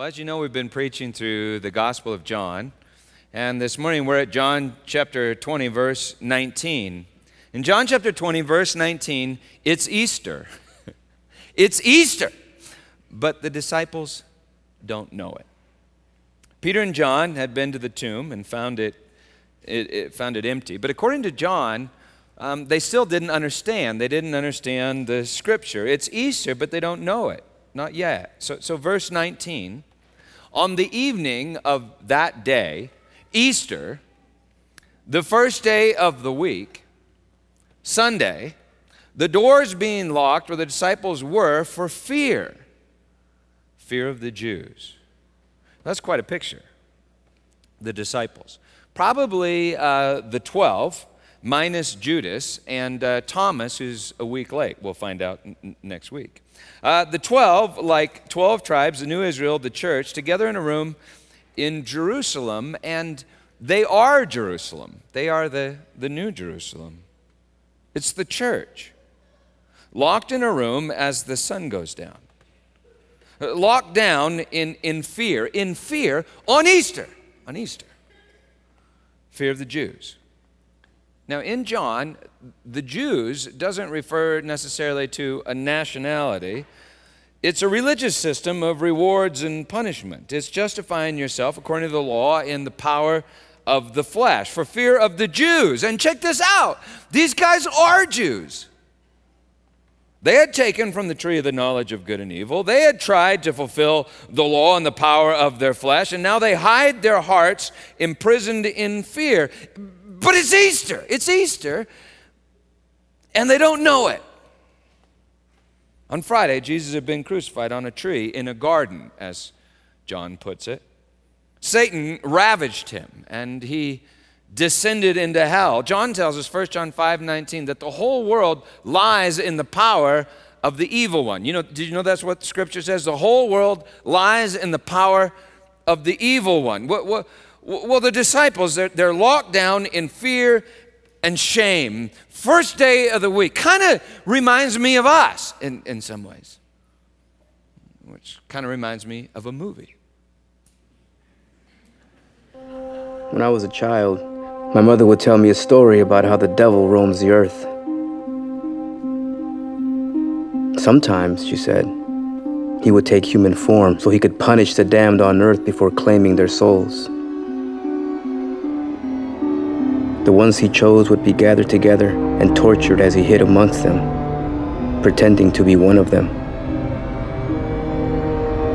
Well, as you know, we've been preaching through the Gospel of John. And this morning we're at John chapter 20, verse 19. In John chapter 20, verse 19, it's Easter. it's Easter. But the disciples don't know it. Peter and John had been to the tomb and found it, it, it found it empty. But according to John, um, they still didn't understand. They didn't understand the scripture. It's Easter, but they don't know it. Not yet. So, so verse 19 on the evening of that day, Easter, the first day of the week, Sunday, the doors being locked where the disciples were for fear fear of the Jews. That's quite a picture. The disciples. Probably uh, the 12, minus Judas and uh, Thomas, who's a week late. We'll find out n- next week. Uh, the 12, like 12 tribes, the new Israel, the church, together in a room in Jerusalem, and they are Jerusalem. They are the, the new Jerusalem. It's the church, locked in a room as the sun goes down. Locked down in, in fear, in fear on Easter, on Easter. Fear of the Jews. Now, in John, the Jews doesn't refer necessarily to a nationality. It's a religious system of rewards and punishment. It's justifying yourself according to the law in the power of the flesh for fear of the Jews. And check this out these guys are Jews. They had taken from the tree of the knowledge of good and evil. They had tried to fulfill the law and the power of their flesh, and now they hide their hearts imprisoned in fear. But it's Easter. It's Easter, and they don't know it. On Friday, Jesus had been crucified on a tree in a garden, as John puts it. Satan ravaged him, and he descended into hell. John tells us, 1 John 5 19, that the whole world lies in the power of the evil one. You know, did you know that's what scripture says? The whole world lies in the power of the evil one. Well, well, well the disciples, they're, they're locked down in fear and shame. First day of the week. Kind of reminds me of us in, in some ways, which kind of reminds me of a movie. When I was a child, my mother would tell me a story about how the devil roams the earth. Sometimes, she said, he would take human form so he could punish the damned on earth before claiming their souls. The ones he chose would be gathered together and tortured as he hid amongst them, pretending to be one of them.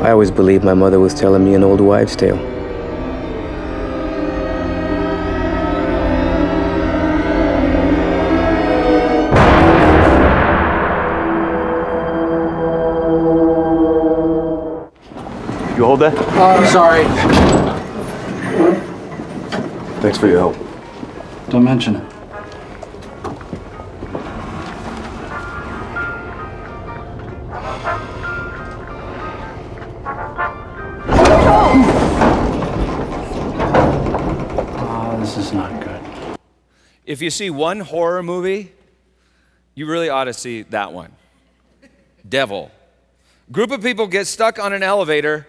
I always believed my mother was telling me an old wives' tale. You hold that? Uh, sorry. Thanks for your help. Don't mention it. Oh, this is not good. If you see one horror movie, you really ought to see that one Devil. Group of people get stuck on an elevator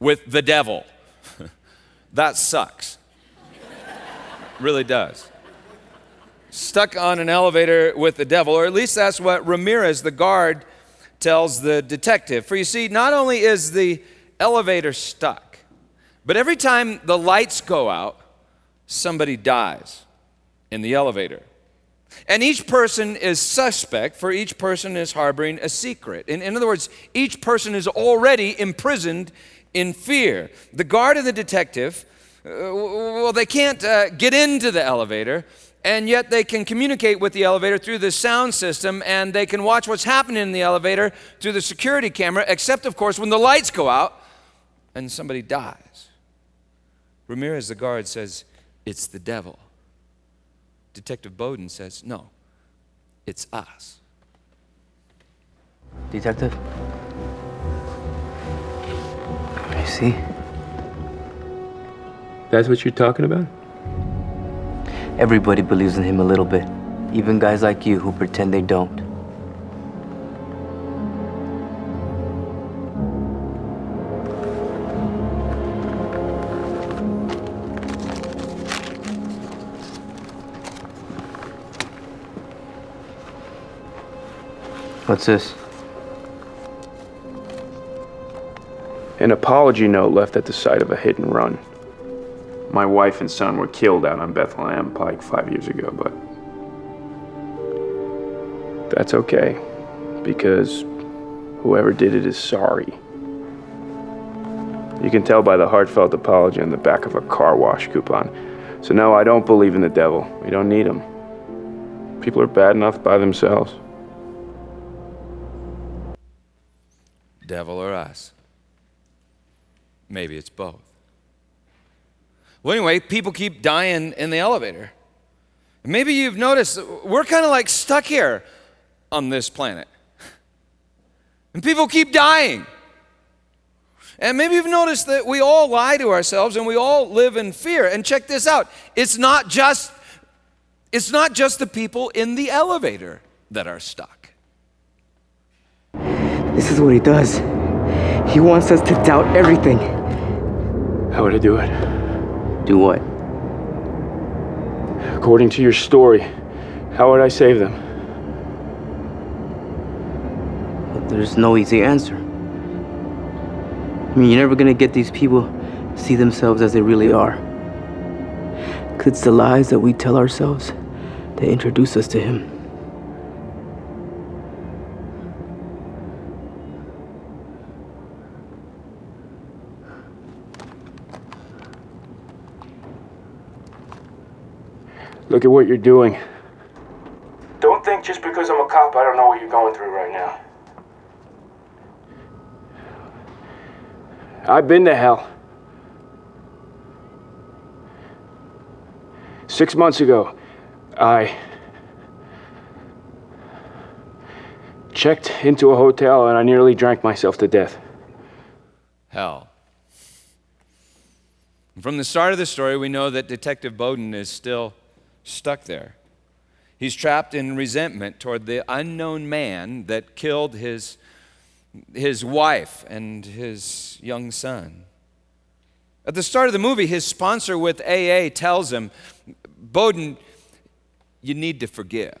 with the devil. that sucks. Really does. Stuck on an elevator with the devil, or at least that's what Ramirez, the guard, tells the detective. For you see, not only is the elevator stuck, but every time the lights go out, somebody dies in the elevator. And each person is suspect, for each person is harboring a secret. In, in other words, each person is already imprisoned in fear. The guard and the detective, well, they can't uh, get into the elevator, and yet they can communicate with the elevator through the sound system, and they can watch what's happening in the elevator through the security camera, except, of course, when the lights go out and somebody dies. Ramirez, the guard, says, It's the devil. Detective Bowden says, No, it's us. Detective? I see. That's what you're talking about? Everybody believes in him a little bit, even guys like you who pretend they don't. What's this? An apology note left at the site of a hit and run. My wife and son were killed out on Bethlehem Pike five years ago, but that's okay because whoever did it is sorry. You can tell by the heartfelt apology on the back of a car wash coupon. So, no, I don't believe in the devil. We don't need him. People are bad enough by themselves. Devil or us? Maybe it's both. Well, anyway, people keep dying in the elevator. Maybe you've noticed we're kind of like stuck here on this planet. And people keep dying. And maybe you've noticed that we all lie to ourselves and we all live in fear. And check this out. It's not just it's not just the people in the elevator that are stuck. This is what he does. He wants us to doubt everything. How would I do it? Do what? According to your story, how would I save them? But there's no easy answer. I mean, you're never gonna get these people to see themselves as they really are. Cause it's the lies that we tell ourselves that introduce us to him. Look at what you're doing. Don't think just because I'm a cop I don't know what you're going through right now. I've been to hell. Six months ago, I checked into a hotel and I nearly drank myself to death. Hell. From the start of the story, we know that Detective Bowden is still stuck there. He's trapped in resentment toward the unknown man that killed his, his wife and his young son. At the start of the movie, his sponsor with AA tells him, Bowden, you need to forgive.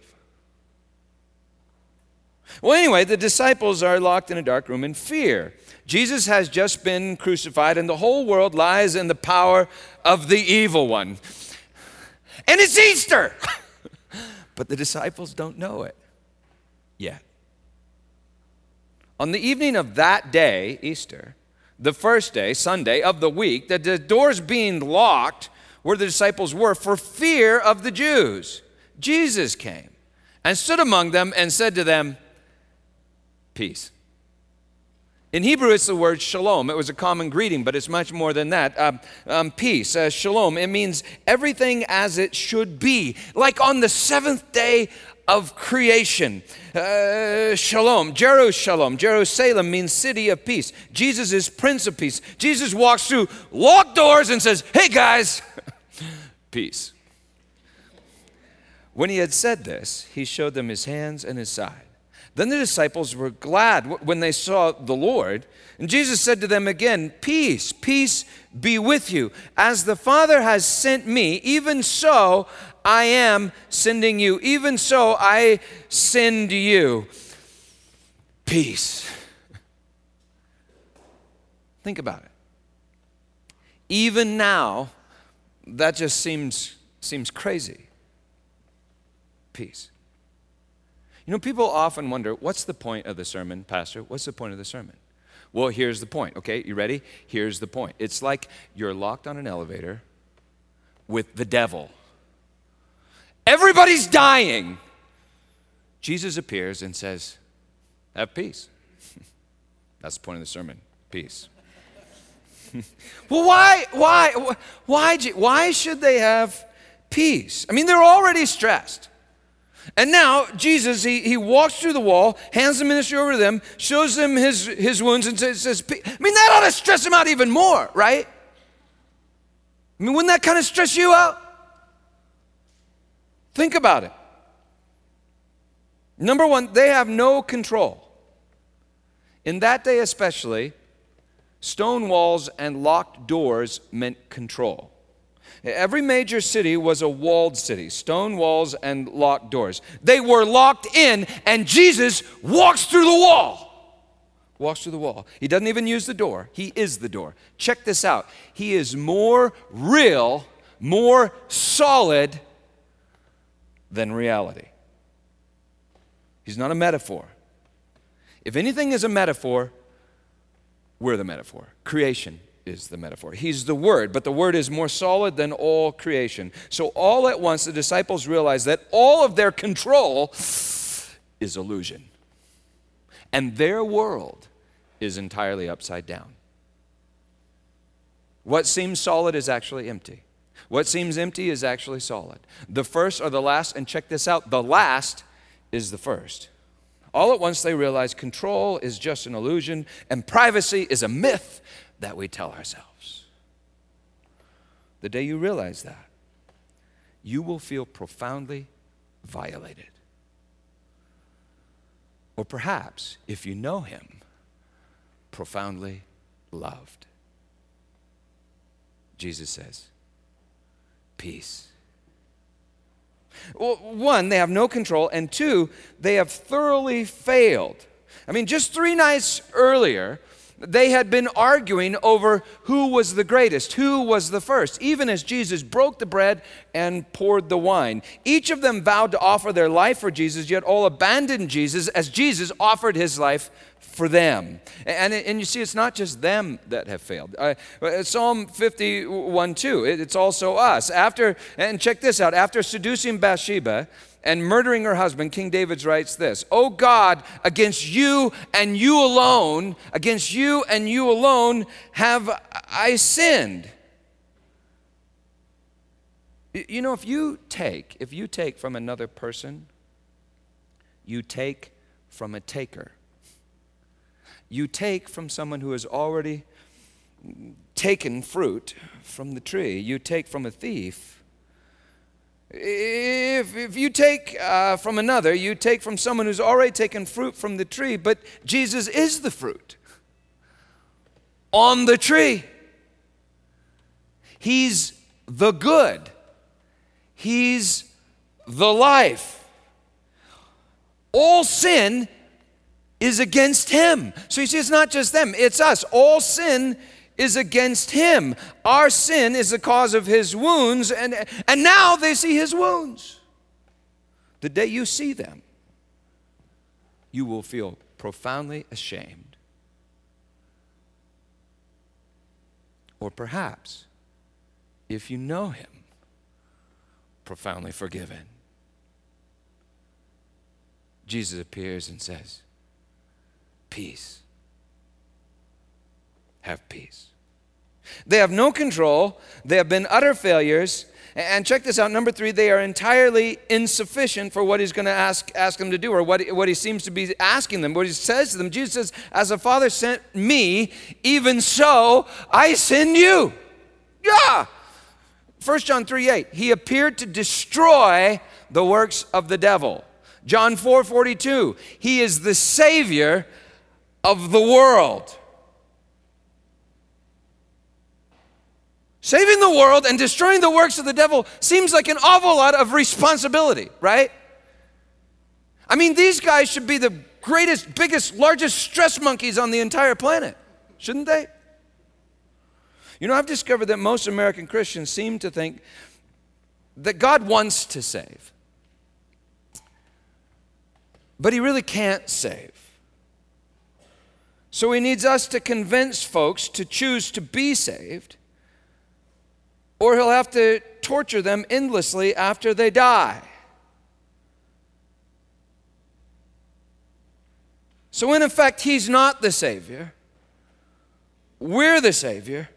Well, anyway, the disciples are locked in a dark room in fear. Jesus has just been crucified, and the whole world lies in the power of the evil one. And it's Easter! but the disciples don't know it yet. On the evening of that day, Easter, the first day, Sunday of the week, the, the doors being locked where the disciples were for fear of the Jews, Jesus came and stood among them and said to them, Peace. In Hebrew, it's the word shalom. It was a common greeting, but it's much more than that. Um, um, peace, uh, shalom, it means everything as it should be, like on the seventh day of creation. Uh, shalom, Jerusalem. Jerusalem means city of peace. Jesus is Prince of Peace. Jesus walks through locked doors and says, Hey guys, peace. When he had said this, he showed them his hands and his side. Then the disciples were glad when they saw the Lord. And Jesus said to them again, Peace, peace be with you. As the Father has sent me, even so I am sending you. Even so I send you. Peace. Think about it. Even now, that just seems, seems crazy. Peace. You know, people often wonder, what's the point of the sermon, Pastor? What's the point of the sermon? Well, here's the point, okay? You ready? Here's the point. It's like you're locked on an elevator with the devil. Everybody's dying. Jesus appears and says, Have peace. That's the point of the sermon peace. well, why, why, why, why should they have peace? I mean, they're already stressed. And now Jesus, he, he walks through the wall, hands the ministry over to them, shows them his, his wounds, and says, says, I mean, that ought to stress him out even more, right? I mean, wouldn't that kind of stress you out? Think about it. Number one, they have no control. In that day, especially, stone walls and locked doors meant control. Every major city was a walled city, stone walls and locked doors. They were locked in, and Jesus walks through the wall. Walks through the wall. He doesn't even use the door, He is the door. Check this out. He is more real, more solid than reality. He's not a metaphor. If anything is a metaphor, we're the metaphor. Creation is the metaphor. He's the Word, but the Word is more solid than all creation. So, all at once, the disciples realize that all of their control is illusion. And their world is entirely upside down. What seems solid is actually empty. What seems empty is actually solid. The first or the last, and check this out the last is the first. All at once they realize control is just an illusion and privacy is a myth that we tell ourselves. The day you realize that, you will feel profoundly violated. Or perhaps, if you know Him, profoundly loved. Jesus says, Peace. Well, one, they have no control, and two, they have thoroughly failed. I mean, just three nights earlier, they had been arguing over who was the greatest, who was the first, even as Jesus broke the bread and poured the wine. Each of them vowed to offer their life for Jesus, yet all abandoned Jesus as Jesus offered his life for them. And, and you see, it's not just them that have failed. Uh, Psalm 51 2, it's also us. After, and check this out, after seducing Bathsheba, and murdering her husband, King David writes this Oh God, against you and you alone, against you and you alone have I sinned. You know, if you take, if you take from another person, you take from a taker. You take from someone who has already taken fruit from the tree. You take from a thief if, if you take uh, from another, you take from someone who's already taken fruit from the tree, but Jesus is the fruit on the tree. He's the good, He's the life. All sin is against Him. So you see, it's not just them, it's us. All sin is against him. Our sin is the cause of his wounds, and, and now they see his wounds. The day you see them, you will feel profoundly ashamed. Or perhaps, if you know him, profoundly forgiven. Jesus appears and says, Peace have peace. They have no control, they have been utter failures. And check this out number three, they are entirely insufficient for what he's going to ask, ask them to do, or what, what he seems to be asking them, what he says to them. Jesus says, As the Father sent me, even so I send you. Yeah. 1 John 3 8, he appeared to destroy the works of the devil. John 4 42, he is the Savior of the world. Saving the world and destroying the works of the devil seems like an awful lot of responsibility, right? I mean, these guys should be the greatest, biggest, largest stress monkeys on the entire planet, shouldn't they? You know, I've discovered that most American Christians seem to think that God wants to save, but He really can't save. So He needs us to convince folks to choose to be saved or he'll have to torture them endlessly after they die. So, in effect, he's not the Savior. We're the Savior,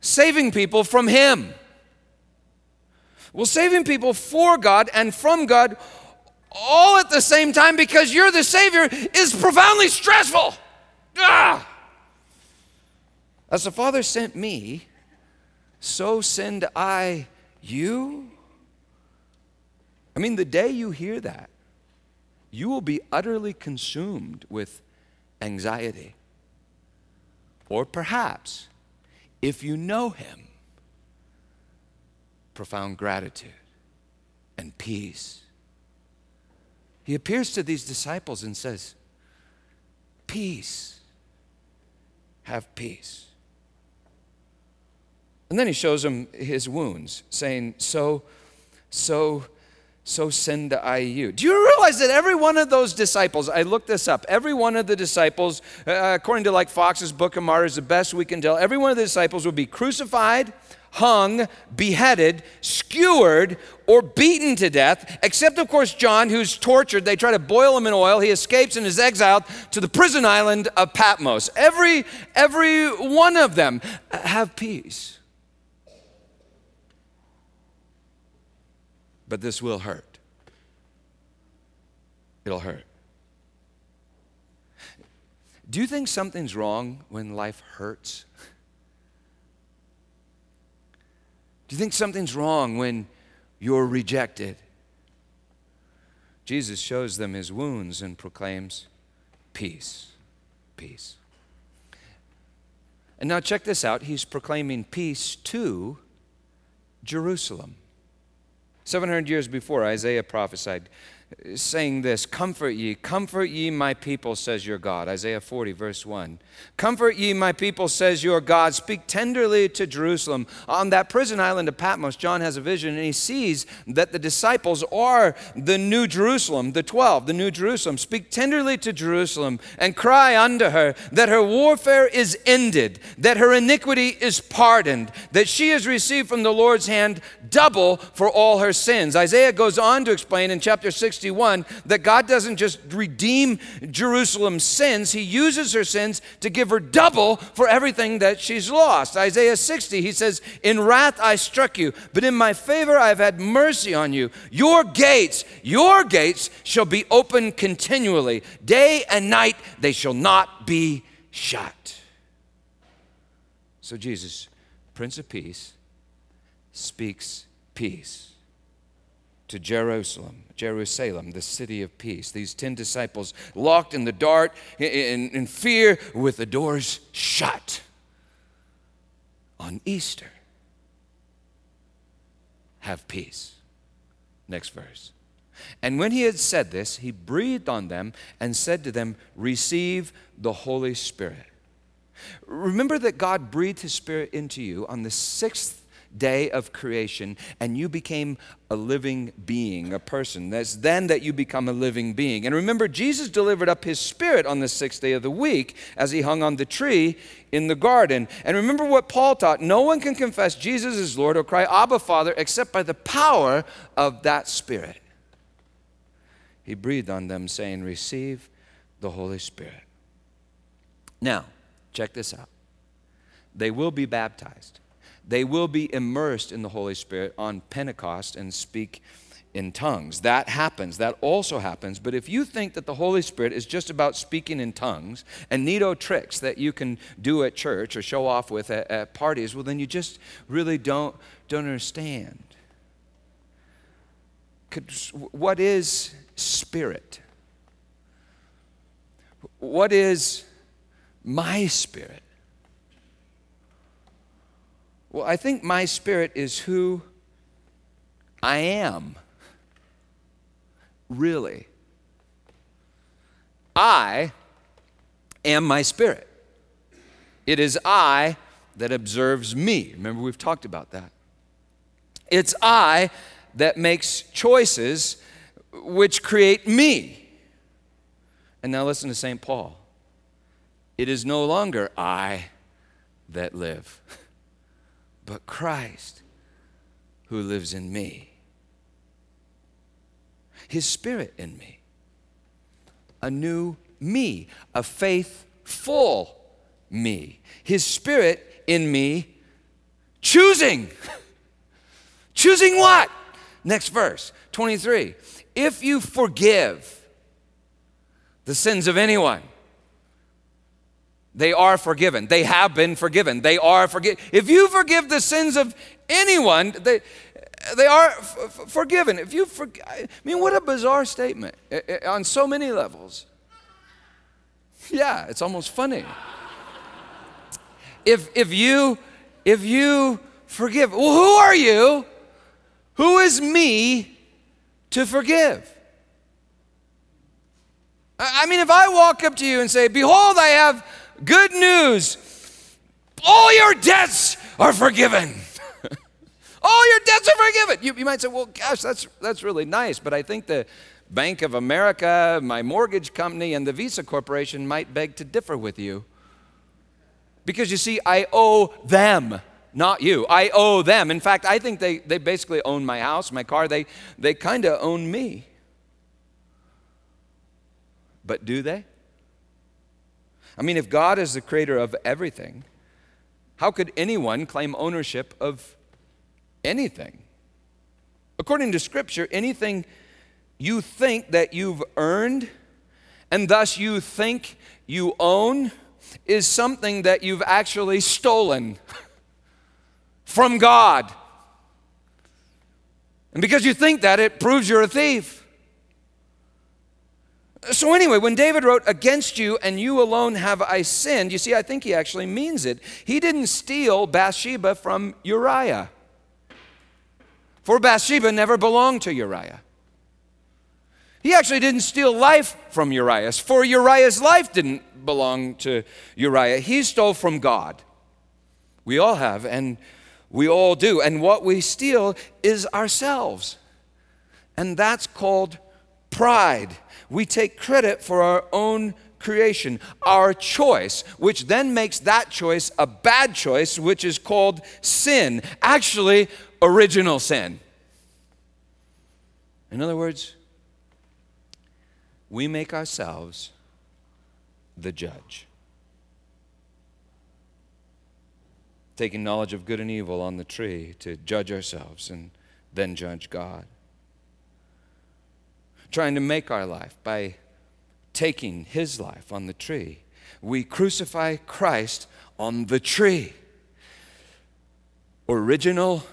saving people from him. Well, saving people for God and from God all at the same time because you're the Savior is profoundly stressful. Ah! As the Father sent me, so send I you? I mean, the day you hear that, you will be utterly consumed with anxiety. Or perhaps, if you know Him, profound gratitude and peace. He appears to these disciples and says, Peace. Have peace. And then he shows him his wounds, saying, So, so, so send I you. Do you realize that every one of those disciples, I looked this up, every one of the disciples, uh, according to like Fox's Book of Martyrs, the best we can tell, every one of the disciples will be crucified, hung, beheaded, skewered, or beaten to death, except, of course, John, who's tortured. They try to boil him in oil. He escapes and is exiled to the prison island of Patmos. Every, every one of them have peace. But this will hurt. It'll hurt. Do you think something's wrong when life hurts? Do you think something's wrong when you're rejected? Jesus shows them his wounds and proclaims peace, peace. And now check this out. He's proclaiming peace to Jerusalem. 700 years before, Isaiah prophesied saying this Comfort ye, comfort ye my people, says your God. Isaiah 40, verse 1. Comfort ye my people, says your God. Speak tenderly to Jerusalem. On that prison island of Patmos, John has a vision and he sees that the disciples are the new Jerusalem, the 12, the new Jerusalem. Speak tenderly to Jerusalem and cry unto her that her warfare is ended, that her iniquity is pardoned, that she has received from the Lord's hand double for all her sins. Isaiah goes on to explain in chapter 6 61 that God doesn't just redeem Jerusalem's sins, He uses her sins to give her double for everything that she's lost. Isaiah 60, He says, In wrath I struck you, but in my favor I have had mercy on you. Your gates, your gates shall be open continually. Day and night they shall not be shut. So Jesus, Prince of Peace, speaks peace to Jerusalem, Jerusalem, the city of peace. These 10 disciples locked in the dark, in, in fear, with the doors shut on Easter. Have peace. Next verse. And when he had said this, he breathed on them and said to them, Receive the Holy Spirit. Remember that God breathed his Spirit into you on the sixth day of creation and you became a living being, a person. That's then that you become a living being. And remember, Jesus delivered up his spirit on the sixth day of the week as he hung on the tree in the garden. And remember what Paul taught no one can confess Jesus is Lord or cry, Abba, Father, except by the power of that spirit. He breathed on them, saying, Receive the Holy Spirit. Now, check this out. They will be baptized. They will be immersed in the Holy Spirit on Pentecost and speak in tongues. That happens. That also happens. But if you think that the Holy Spirit is just about speaking in tongues and neato tricks that you can do at church or show off with at, at parties, well, then you just really don't, don't understand. Could, what is spirit? What is my spirit? Well, I think my spirit is who I am. Really. I am my spirit. It is I that observes me. Remember, we've talked about that. It's I that makes choices which create me. And now listen to St. Paul. It is no longer I that live. but Christ who lives in me. His spirit in me. A new me, a faithful me. His spirit in me choosing. choosing what? Next verse, 23. If you forgive the sins of anyone, they are forgiven. They have been forgiven. They are forgiven. If you forgive the sins of anyone, they, they are f- forgiven. If you for, I mean, what a bizarre statement eh, eh, on so many levels. Yeah, it's almost funny. If, if you if you forgive, well, who are you Who is me to forgive? I mean, if I walk up to you and say, Behold, I have good news, all your debts are forgiven. all your debts are forgiven. You, you might say, Well, gosh, that's, that's really nice, but I think the Bank of America, my mortgage company, and the Visa Corporation might beg to differ with you. Because you see, I owe them not you. I owe them. In fact, I think they, they basically own my house, my car. They, they kind of own me. But do they? I mean, if God is the creator of everything, how could anyone claim ownership of anything? According to Scripture, anything you think that you've earned and thus you think you own is something that you've actually stolen. from God. And because you think that, it proves you're a thief. So, anyway, when David wrote, Against you and you alone have I sinned, you see, I think he actually means it. He didn't steal Bathsheba from Uriah, for Bathsheba never belonged to Uriah. He actually didn't steal life from Uriah, for Uriah's life didn't belong to Uriah. He stole from God. We all have, and we all do. And what we steal is ourselves. And that's called pride. We take credit for our own creation, our choice, which then makes that choice a bad choice, which is called sin. Actually, original sin. In other words, we make ourselves the judge. taking knowledge of good and evil on the tree to judge ourselves and then judge God. Trying to make our life by taking his life on the tree. We crucify Christ on the tree. Original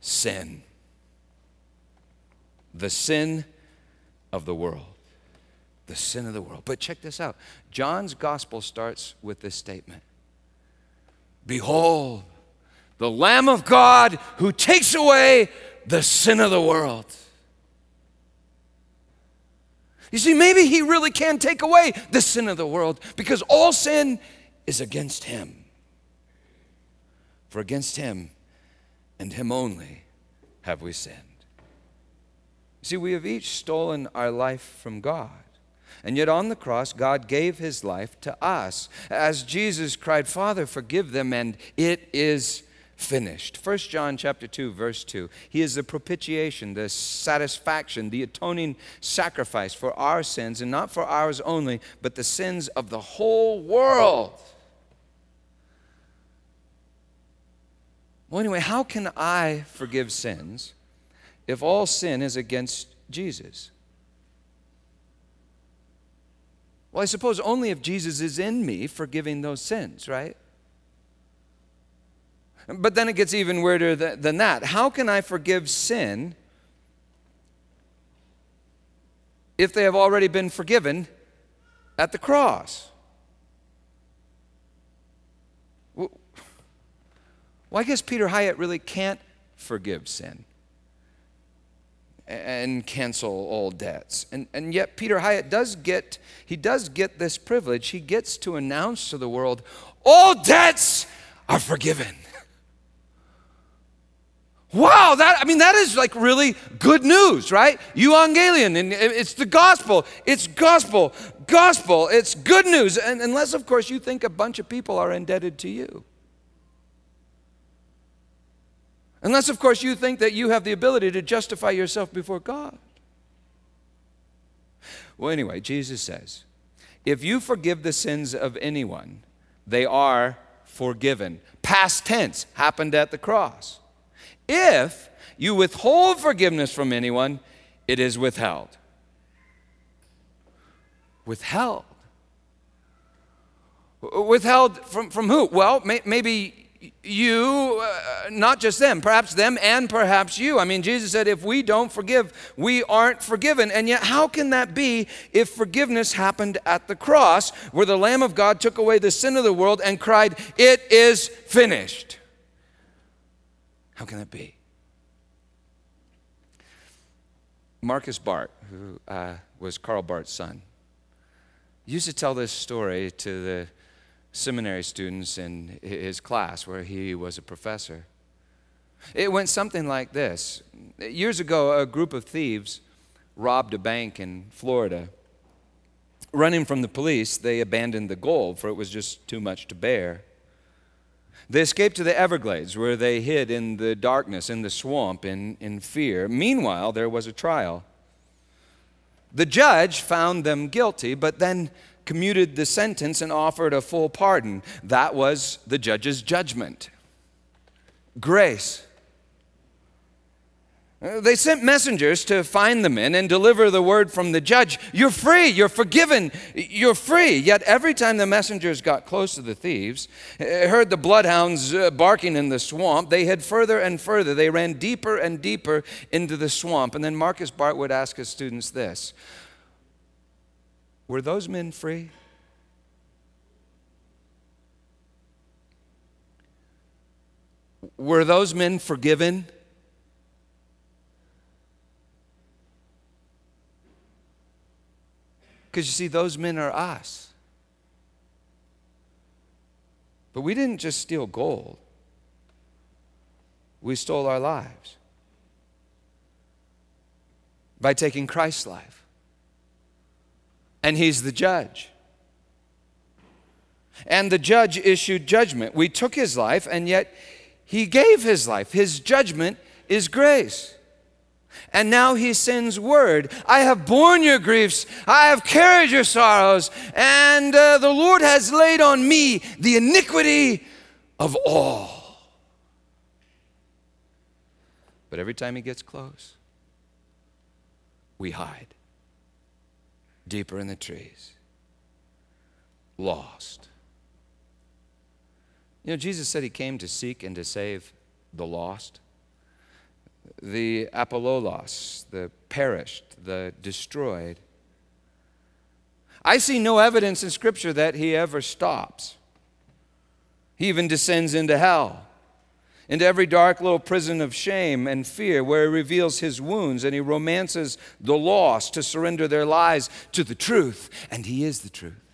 sin. The sin of the world. The sin of the world. But check this out John's gospel starts with this statement Behold, the Lamb of God who takes away the sin of the world. You see, maybe he really can take away the sin of the world because all sin is against him. For against him and him only have we sinned. See, we have each stolen our life from God. And yet on the cross, God gave his life to us. As Jesus cried, Father, forgive them, and it is finished. 1 John chapter 2 verse 2. He is the propitiation, the satisfaction, the atoning sacrifice for our sins and not for ours only, but the sins of the whole world. Well, anyway, how can I forgive sins if all sin is against Jesus? Well, I suppose only if Jesus is in me forgiving those sins, right? But then it gets even weirder than that. How can I forgive sin if they have already been forgiven at the cross? Well, I guess Peter Hyatt really can't forgive sin and cancel all debts. And, and yet Peter Hyatt does get, he does get this privilege. He gets to announce to the world, all debts are forgiven. Wow, that I mean that is like really good news, right? You evangelion, and it's the gospel. It's gospel, gospel. It's good news, and unless of course you think a bunch of people are indebted to you. Unless, of course, you think that you have the ability to justify yourself before God. Well, anyway, Jesus says, if you forgive the sins of anyone, they are forgiven. Past tense happened at the cross. If you withhold forgiveness from anyone, it is withheld. Withheld. Withheld from, from who? Well, may, maybe you, uh, not just them, perhaps them and perhaps you. I mean, Jesus said, if we don't forgive, we aren't forgiven. And yet, how can that be if forgiveness happened at the cross, where the Lamb of God took away the sin of the world and cried, It is finished? How can that be? Markus Barth, who uh, was Karl Barth's son, used to tell this story to the seminary students in his class where he was a professor. It went something like this Years ago, a group of thieves robbed a bank in Florida. Running from the police, they abandoned the gold, for it was just too much to bear. They escaped to the Everglades, where they hid in the darkness, in the swamp, in, in fear. Meanwhile, there was a trial. The judge found them guilty, but then commuted the sentence and offered a full pardon. That was the judge's judgment. Grace. Uh, they sent messengers to find the men and deliver the word from the judge You're free, you're forgiven, you're free. Yet every time the messengers got close to the thieves, uh, heard the bloodhounds uh, barking in the swamp, they hid further and further. They ran deeper and deeper into the swamp. And then Markus Barth would ask his students this Were those men free? Were those men forgiven? Because you see, those men are us. But we didn't just steal gold, we stole our lives by taking Christ's life. And He's the judge. And the judge issued judgment. We took His life, and yet He gave His life. His judgment is grace. And now he sends word I have borne your griefs, I have carried your sorrows, and uh, the Lord has laid on me the iniquity of all. But every time he gets close, we hide deeper in the trees, lost. You know, Jesus said he came to seek and to save the lost the apololos, the perished, the destroyed. I see no evidence in Scripture that he ever stops. He even descends into hell, into every dark little prison of shame and fear, where he reveals his wounds and he romances the lost to surrender their lives to the truth, and he is the truth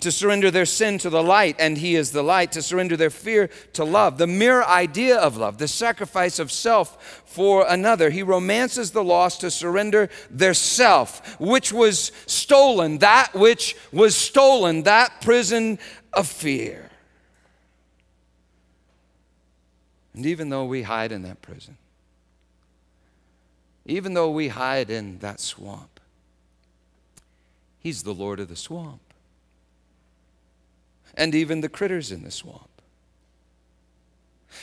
to surrender their sin to the light, and He is the light, to surrender their fear to love, the mere idea of love, the sacrifice of self for another. He romances the lost to surrender their self, which was stolen, that which was stolen, that prison of fear. And even though we hide in that prison, even though we hide in that swamp, He's the Lord of the swamp and even the critters in the swamp.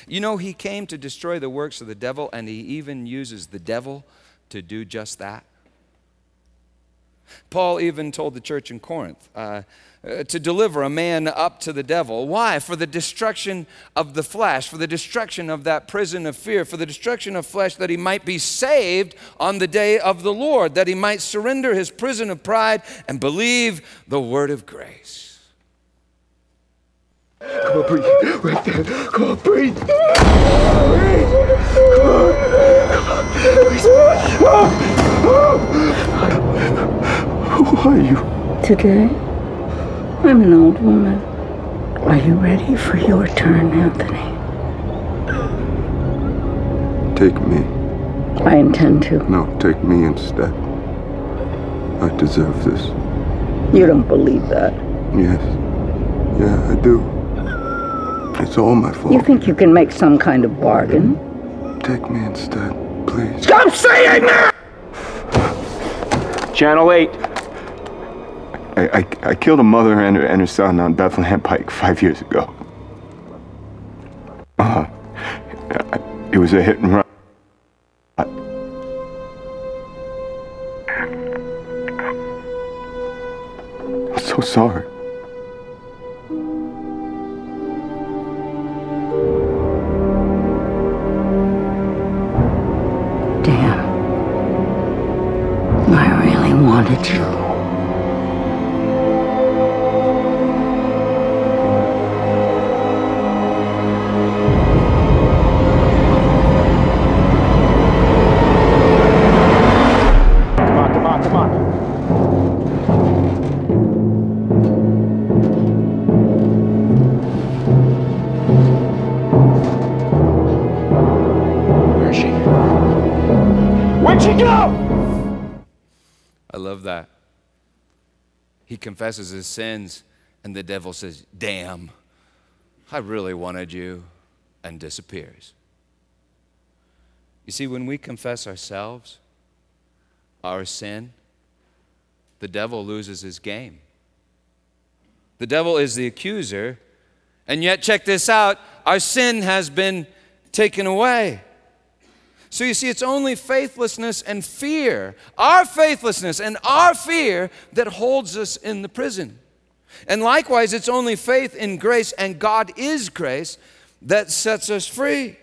You know, he came to destroy the works of the devil, and he even uses the devil to do just that. Paul even told the church in Corinth uh, uh, to deliver a man up to the devil. Why? For the destruction of the flesh, for the destruction of that prison of fear, for the destruction of flesh, that he might be saved on the day of the Lord, that he might surrender his prison of pride and believe the word of grace. Come on, breathe. Right there. Come on, breathe. Breathe. Come on. Come on. Who are you? Today, I'm an old woman. Are you ready for your turn, Anthony? Take me. I intend to. No, take me instead. I deserve this. You don't believe that. Yes. Yeah, I do. It's all my fault. You think you can make some kind of bargain? Take me instead, please. Stop saying that! Channel 8. I, I, I killed a mother and her, and her son on Bethlehem Pike five years ago. Uh, it was a hit and run. I'm so sorry. Confesses his sins, and the devil says, Damn, I really wanted you, and disappears. You see, when we confess ourselves, our sin, the devil loses his game. The devil is the accuser, and yet, check this out our sin has been taken away. So you see, it's only faithlessness and fear, our faithlessness and our fear, that holds us in the prison. And likewise, it's only faith in grace, and God is grace, that sets us free.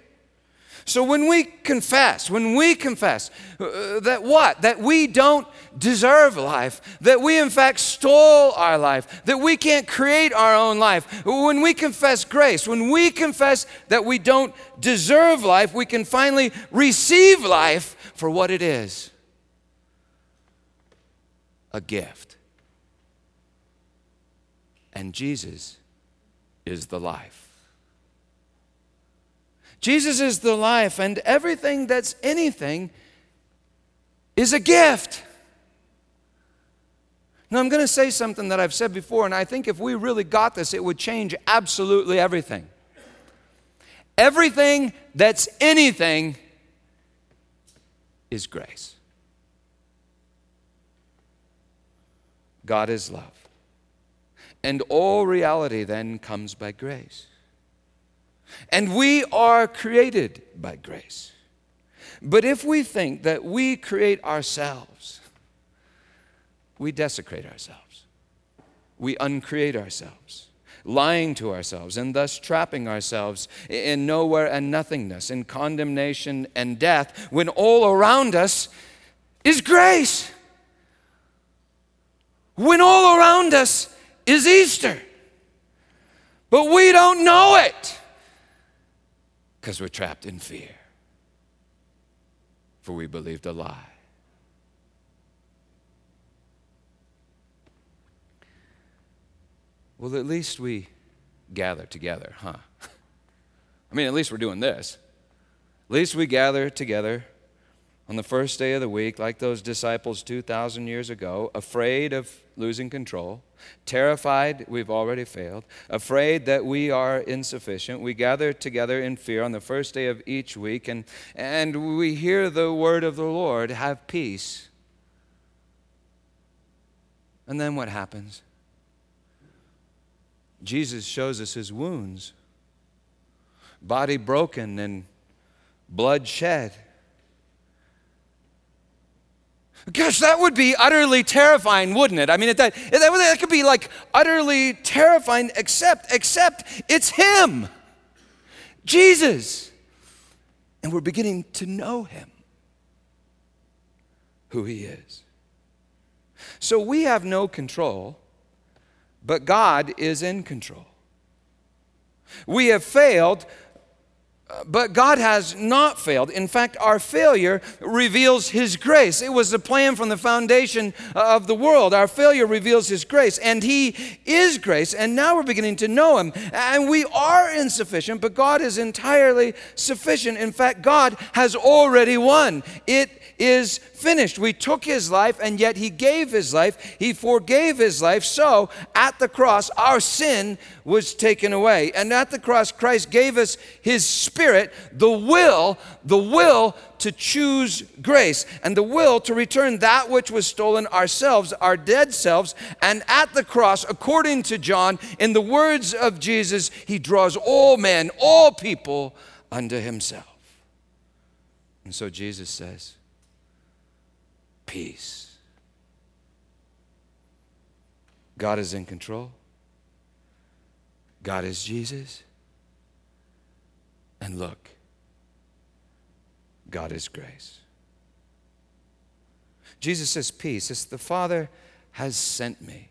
So when we confess, when we confess uh, that what? That we don't deserve life, that we in fact stole our life, that we can't create our own life, when we confess grace, when we confess that we don't deserve life, we can finally receive life for what it is a gift. And Jesus is the life. Jesus is the life, and everything that's anything is a gift. Now, I'm going to say something that I've said before, and I think if we really got this, it would change absolutely everything. Everything that's anything is grace. God is love. And all reality then comes by grace. And we are created by grace. But if we think that we create ourselves, we desecrate ourselves. We uncreate ourselves, lying to ourselves, and thus trapping ourselves in nowhere and nothingness, in condemnation and death, when all around us is grace. When all around us is Easter. But we don't know it because we're trapped in fear. For we believed a lie. Well, at least we gather together, huh? I mean, at least we're doing this. At least we gather together on the first day of the week, like those disciples 2,000 years ago, afraid of losing control, terrified we've already failed, afraid that we are insufficient. We gather together in fear on the first day of each week, and, and we hear the word of the Lord have peace. And then what happens? Jesus shows us his wounds, body broken and blood shed. Gosh, that would be utterly terrifying, wouldn't it? I mean, that, that, could be like utterly terrifying, except, except it's Him, Jesus. And we're beginning to know Him, who He is. So we have no control, but God is in control. We have failed, but God has not failed. In fact, our failure reveals His grace. It was the plan from the foundation of the world. Our failure reveals His grace, and He is grace. And now we're beginning to know Him. And we are insufficient, but God is entirely sufficient. In fact, God has already won. It is finished. We took his life, and yet he gave his life. He forgave his life. So at the cross, our sin was taken away. And at the cross, Christ gave us his spirit, the will, the will to choose grace, and the will to return that which was stolen ourselves, our dead selves. And at the cross, according to John, in the words of Jesus, he draws all men, all people unto himself. And so Jesus says, peace. God is in control. God is Jesus. And look, God is grace. Jesus says, Peace. It's the Father has sent me.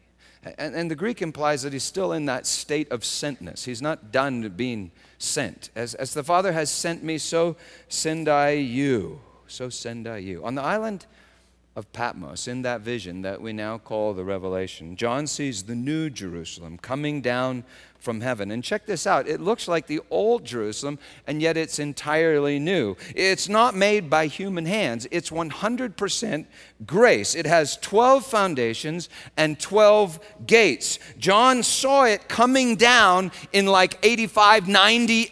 And, and, the Greek implies that he's still in that state of sentness. He's not done being sent. As, as the Father has sent me, so send I you. So send I you. On the island of Patmos, in that vision that we now call the Revelation, John sees the new Jerusalem coming down from heaven. And check this out it looks like the old Jerusalem, and yet it's entirely new. It's not made by human hands, it's 100% grace. It has 12 foundations and 12 gates. John saw it coming down in like 85, 90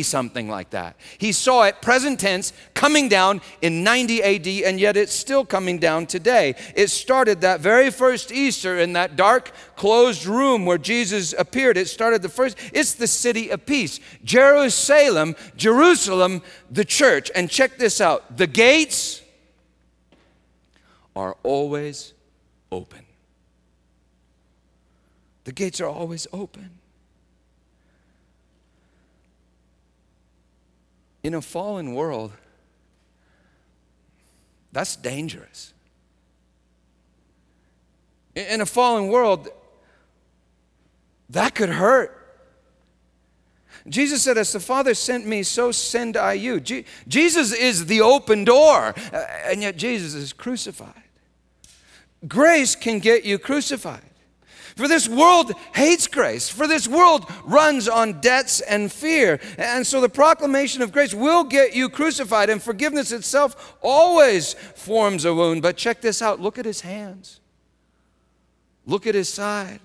AD, something like that. He saw it, present tense, coming down in 90 AD, and yet it's still coming down today. It started that very first Easter in that dark, closed room where Jesus appeared. It started the first, it's the city of peace. Jerusalem, Jerusalem, the church. And check this out the gates are always open. The gates are always open. In a fallen world, that's dangerous. In a fallen world, that could hurt. Jesus said, As the Father sent me, so send I you. Je- Jesus is the open door, uh, and yet Jesus is crucified. Grace can get you crucified. For this world hates grace, for this world runs on debts and fear. And so the proclamation of grace will get you crucified, and forgiveness itself always forms a wound. But check this out look at his hands, look at his side.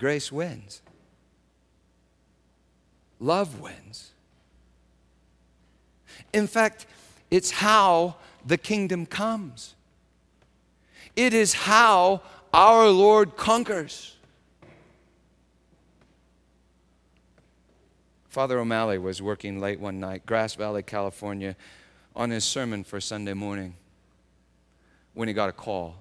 Grace wins, love wins. In fact, it's how the kingdom comes. It is how our Lord conquers. Father O'Malley was working late one night, Grass Valley, California, on his sermon for Sunday morning when he got a call.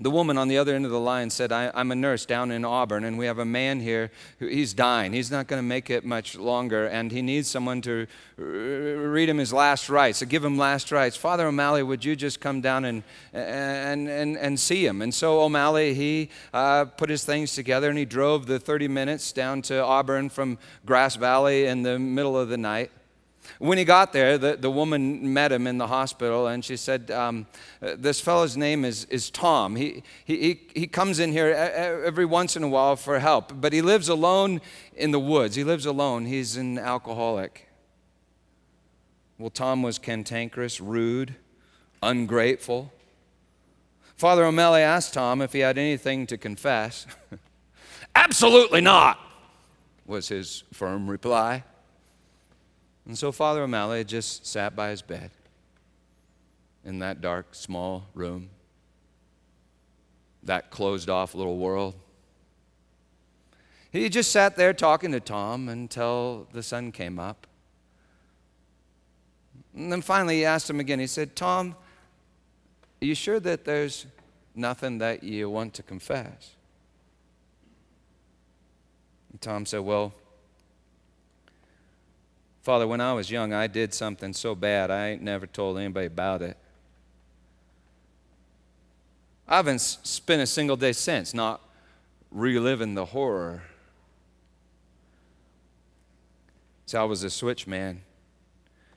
The woman on the other end of the line said, I, am a nurse down in Auburn, and we have a man here who he's dying. He's not going to make it much longer, and he needs someone to read him his last rites, to give him last rites. Father O'Malley, would you just come down and, and, and, and see him? And so O'Malley, he uh, put his things together, and he drove the 30 minutes down to Auburn from Grass Valley in the middle of the night. When he got there, the, the woman met him in the hospital and she said, um, This fellow's name is, is Tom. He, he, he comes in here every once in a while for help, but he lives alone in the woods. He lives alone. He's an alcoholic. Well, Tom was cantankerous, rude, ungrateful. Father O'Malley asked Tom if he had anything to confess. Absolutely not, was his firm reply. And so Father O'Malley just sat by his bed in that dark, small room, that closed off little world. He just sat there talking to Tom until the sun came up. And then finally he asked him again. He said, Tom, are you sure that there's nothing that you want to confess? And Tom said, Well, Father, when I was young, I did something so bad, I ain't never told anybody about it. I haven't spent a single day since not reliving the horror. So I was a switchman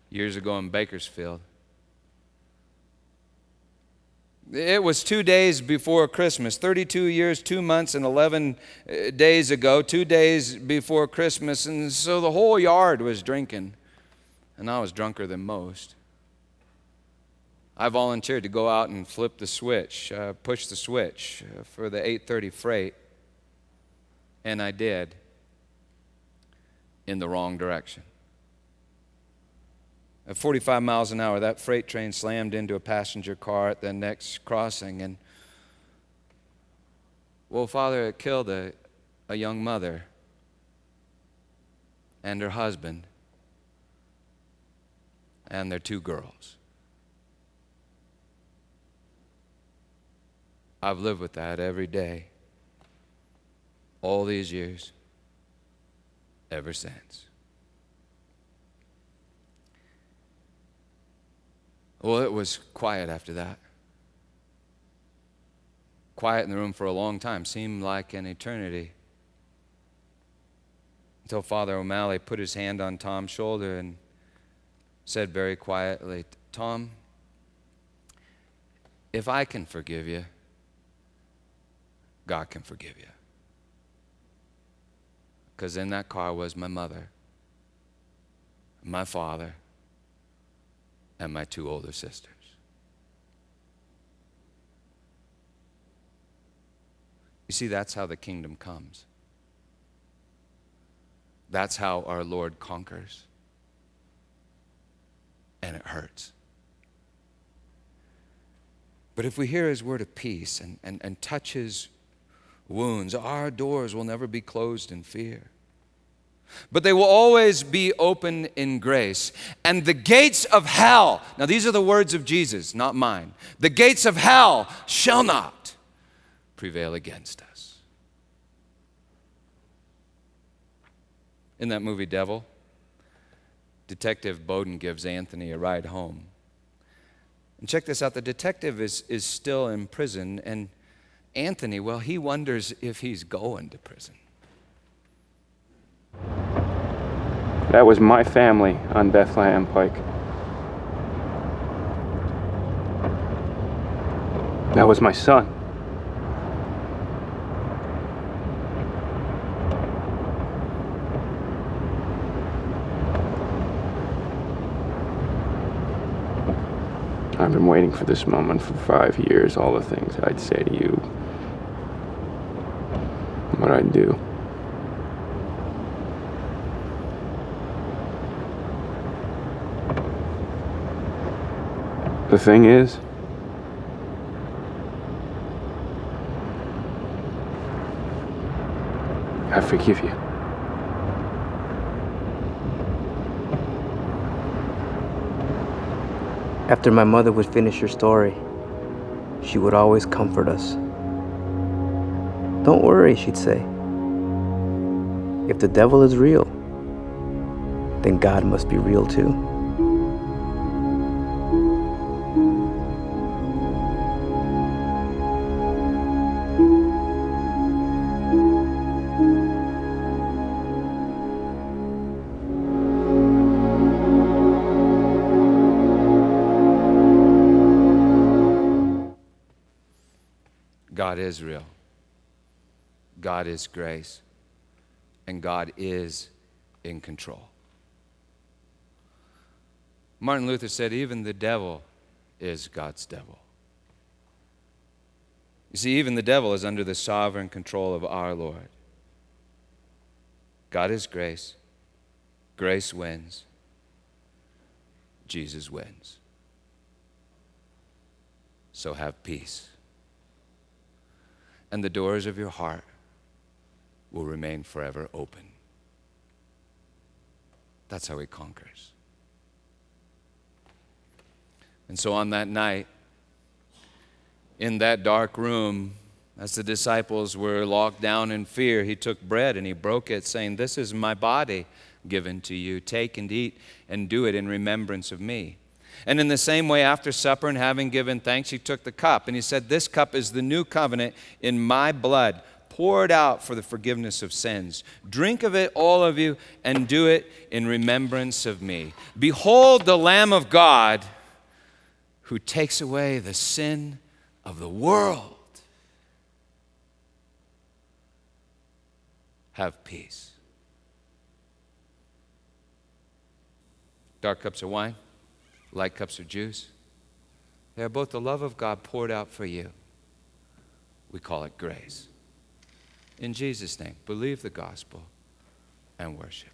years ago in Bakersfield. It was two days before Christmas, 32 years, two months, and 11 uh, days ago, two days before Christmas. And so the whole yard was drinking, and I was drunker than most. I volunteered to go out and flip the switch, uh, push the switch uh, for the 8:30 freight, and I did in the wrong direction. At 45 miles an hour, that freight train slammed into a passenger car at the next crossing. And, well, Father, it killed a, a young mother and her husband and their two girls. I've lived with that every day, all these years, ever since. Well, it was quiet after that. Quiet in the room for a long time, seemed like an eternity. Until Father O'Malley put his hand on Tom's shoulder and said very quietly, Tom, if I can forgive you, God can forgive you. Because in that car was my mother, my father, and my two older sisters. You see, that's how the kingdom comes. That's how our Lord conquers. And it hurts. But if we hear his word of peace and, and, and touch his wounds, our doors will never be closed in fear. But they will always be open in grace. And the gates of hell, now these are the words of Jesus, not mine. The gates of hell shall not prevail against us. In that movie, Devil, Detective Bowden gives Anthony a ride home. And check this out the detective is, is still in prison, and Anthony, well, he wonders if he's going to prison. That was my family on Bethlehem Pike. That was my son. I've been waiting for this moment for five years, all the things I'd say to you, what I'd do. The thing is, I forgive you. After my mother would finish her story, she would always comfort us. Don't worry, she'd say. If the devil is real, then God must be real too. God is real. God is grace. And God is in control. Martin Luther said, even the devil is God's devil. You see, even the devil is under the sovereign control of our Lord. God is grace. Grace wins. Jesus wins. So have peace and the doors of your heart will remain forever open. That's how he conquers. And so on that night, in that dark room, as the disciples were locked down in fear, he took bread and he broke it, saying, This is my body given to you. Take and eat and do it in remembrance of me. And in the same way, after supper and having given thanks, he took the cup and he said, This cup is the new covenant in my blood, poured out for the forgiveness of sins. Drink of it, all of you, and do it in remembrance of me. Behold the Lamb of God who takes away the sin of the world. Have peace. Dark cups of wine light cups of juice. They are both the love of God poured out for you. We call it grace. In Jesus' name, believe the gospel and worship.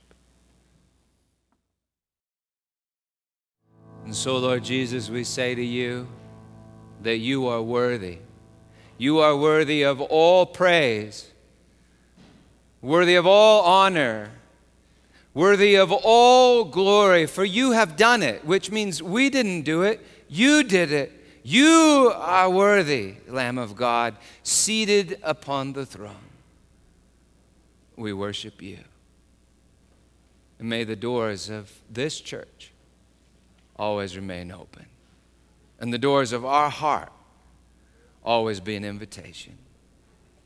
And so, Lord Jesus, we say to you that you are worthy. You are worthy of all praise, worthy of all honor worthy of all glory, for you have done it, which means we didn't do it, you did it. You are worthy, Lamb of God, seated upon the throne. We worship you. And may the doors of this church always remain open, and the doors of our heart always be an invitation,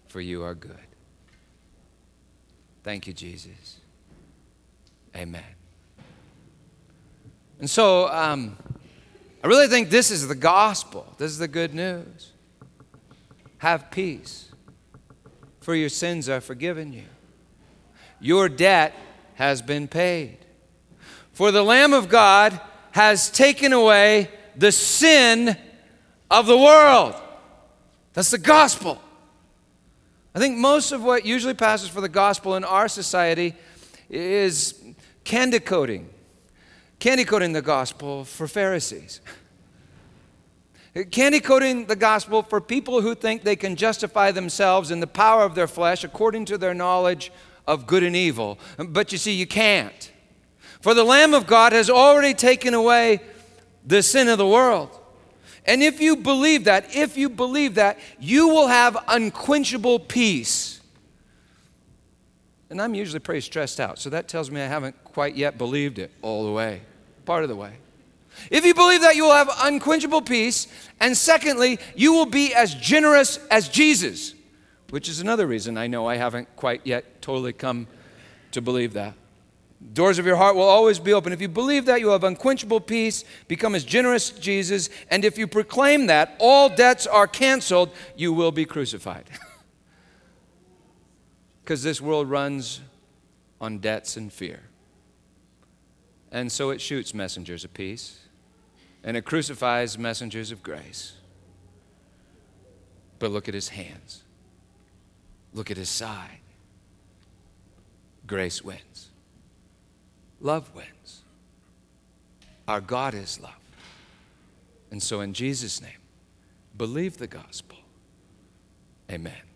for you are good. Thank you, Jesus. Amen. And so um, I really think this is the gospel. This is the good news. Have peace. for your sins are forgiven you. Your debt has been paid. For the Lamb of God has taken away the sin of the world. That's the gospel. I think most of what usually passes for the gospel in our society is candy coating, candy coating the gospel for Pharisees. Candy coating the gospel for people who think they can justify themselves in the power of their flesh according to their knowledge of good and evil. But you see, you can't. For the Lamb of God has already taken away the sin of the world. And if you believe that, if you believe that, you will have unquenchable peace. And I'm usually pretty stressed out, so that tells me I haven't quite yet believed it all the way, part of the way. If you believe that, you will have unquenchable peace. And secondly, you will be as generous as Jesus, which is another reason I know I haven't quite yet totally come to believe that. Doors of your heart will always be open. If you believe that, you will have unquenchable peace, become as generous as Jesus, and if you proclaim that all debts are canceled, you will be crucified. Because this world runs on debts and fear. And so it shoots messengers of peace, and it crucifies messengers of grace. But look at his hands, look at his side. Grace wins love wins. Our God is love. And so, in Jesus' name, believe the gospel. Amen.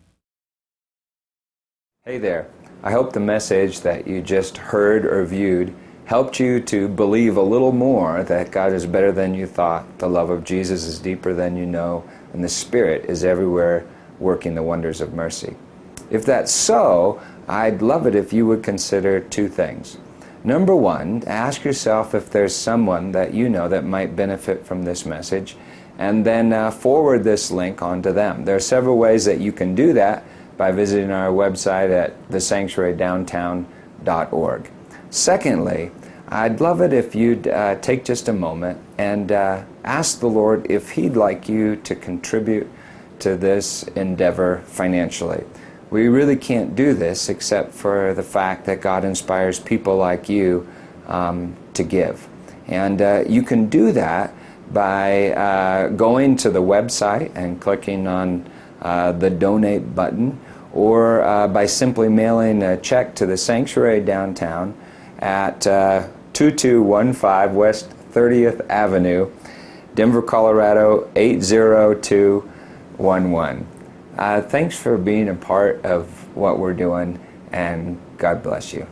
Hey there. I hope the message that you just heard or viewed helped you to believe a little more that God is better than you thought, the love of Jesus is deeper than you know, and the Spirit is everywhere working the wonders of mercy. If that's so, I'd love it if you would consider two things. Number one, ask yourself if there's someone that you know that might benefit from this message, and then uh, forward this link on to them. There are several ways that you can do that by visiting our website at thesanctuarydowntown.org. Secondly, I'd love it if you'd uh, take just a moment and uh, ask the Lord if He'd like you to contribute to this endeavor financially. We really can't do this except for the fact that God inspires people like you um, to give. And uh, you can do that by uh, going to the website and clicking on uh, the donate button, or uh, by simply mailing a check to the sanctuary downtown at uh, 2215 West 30th Avenue, Denver, Colorado 80211. Uh, thanks for being a part of what we're doing, and God bless you.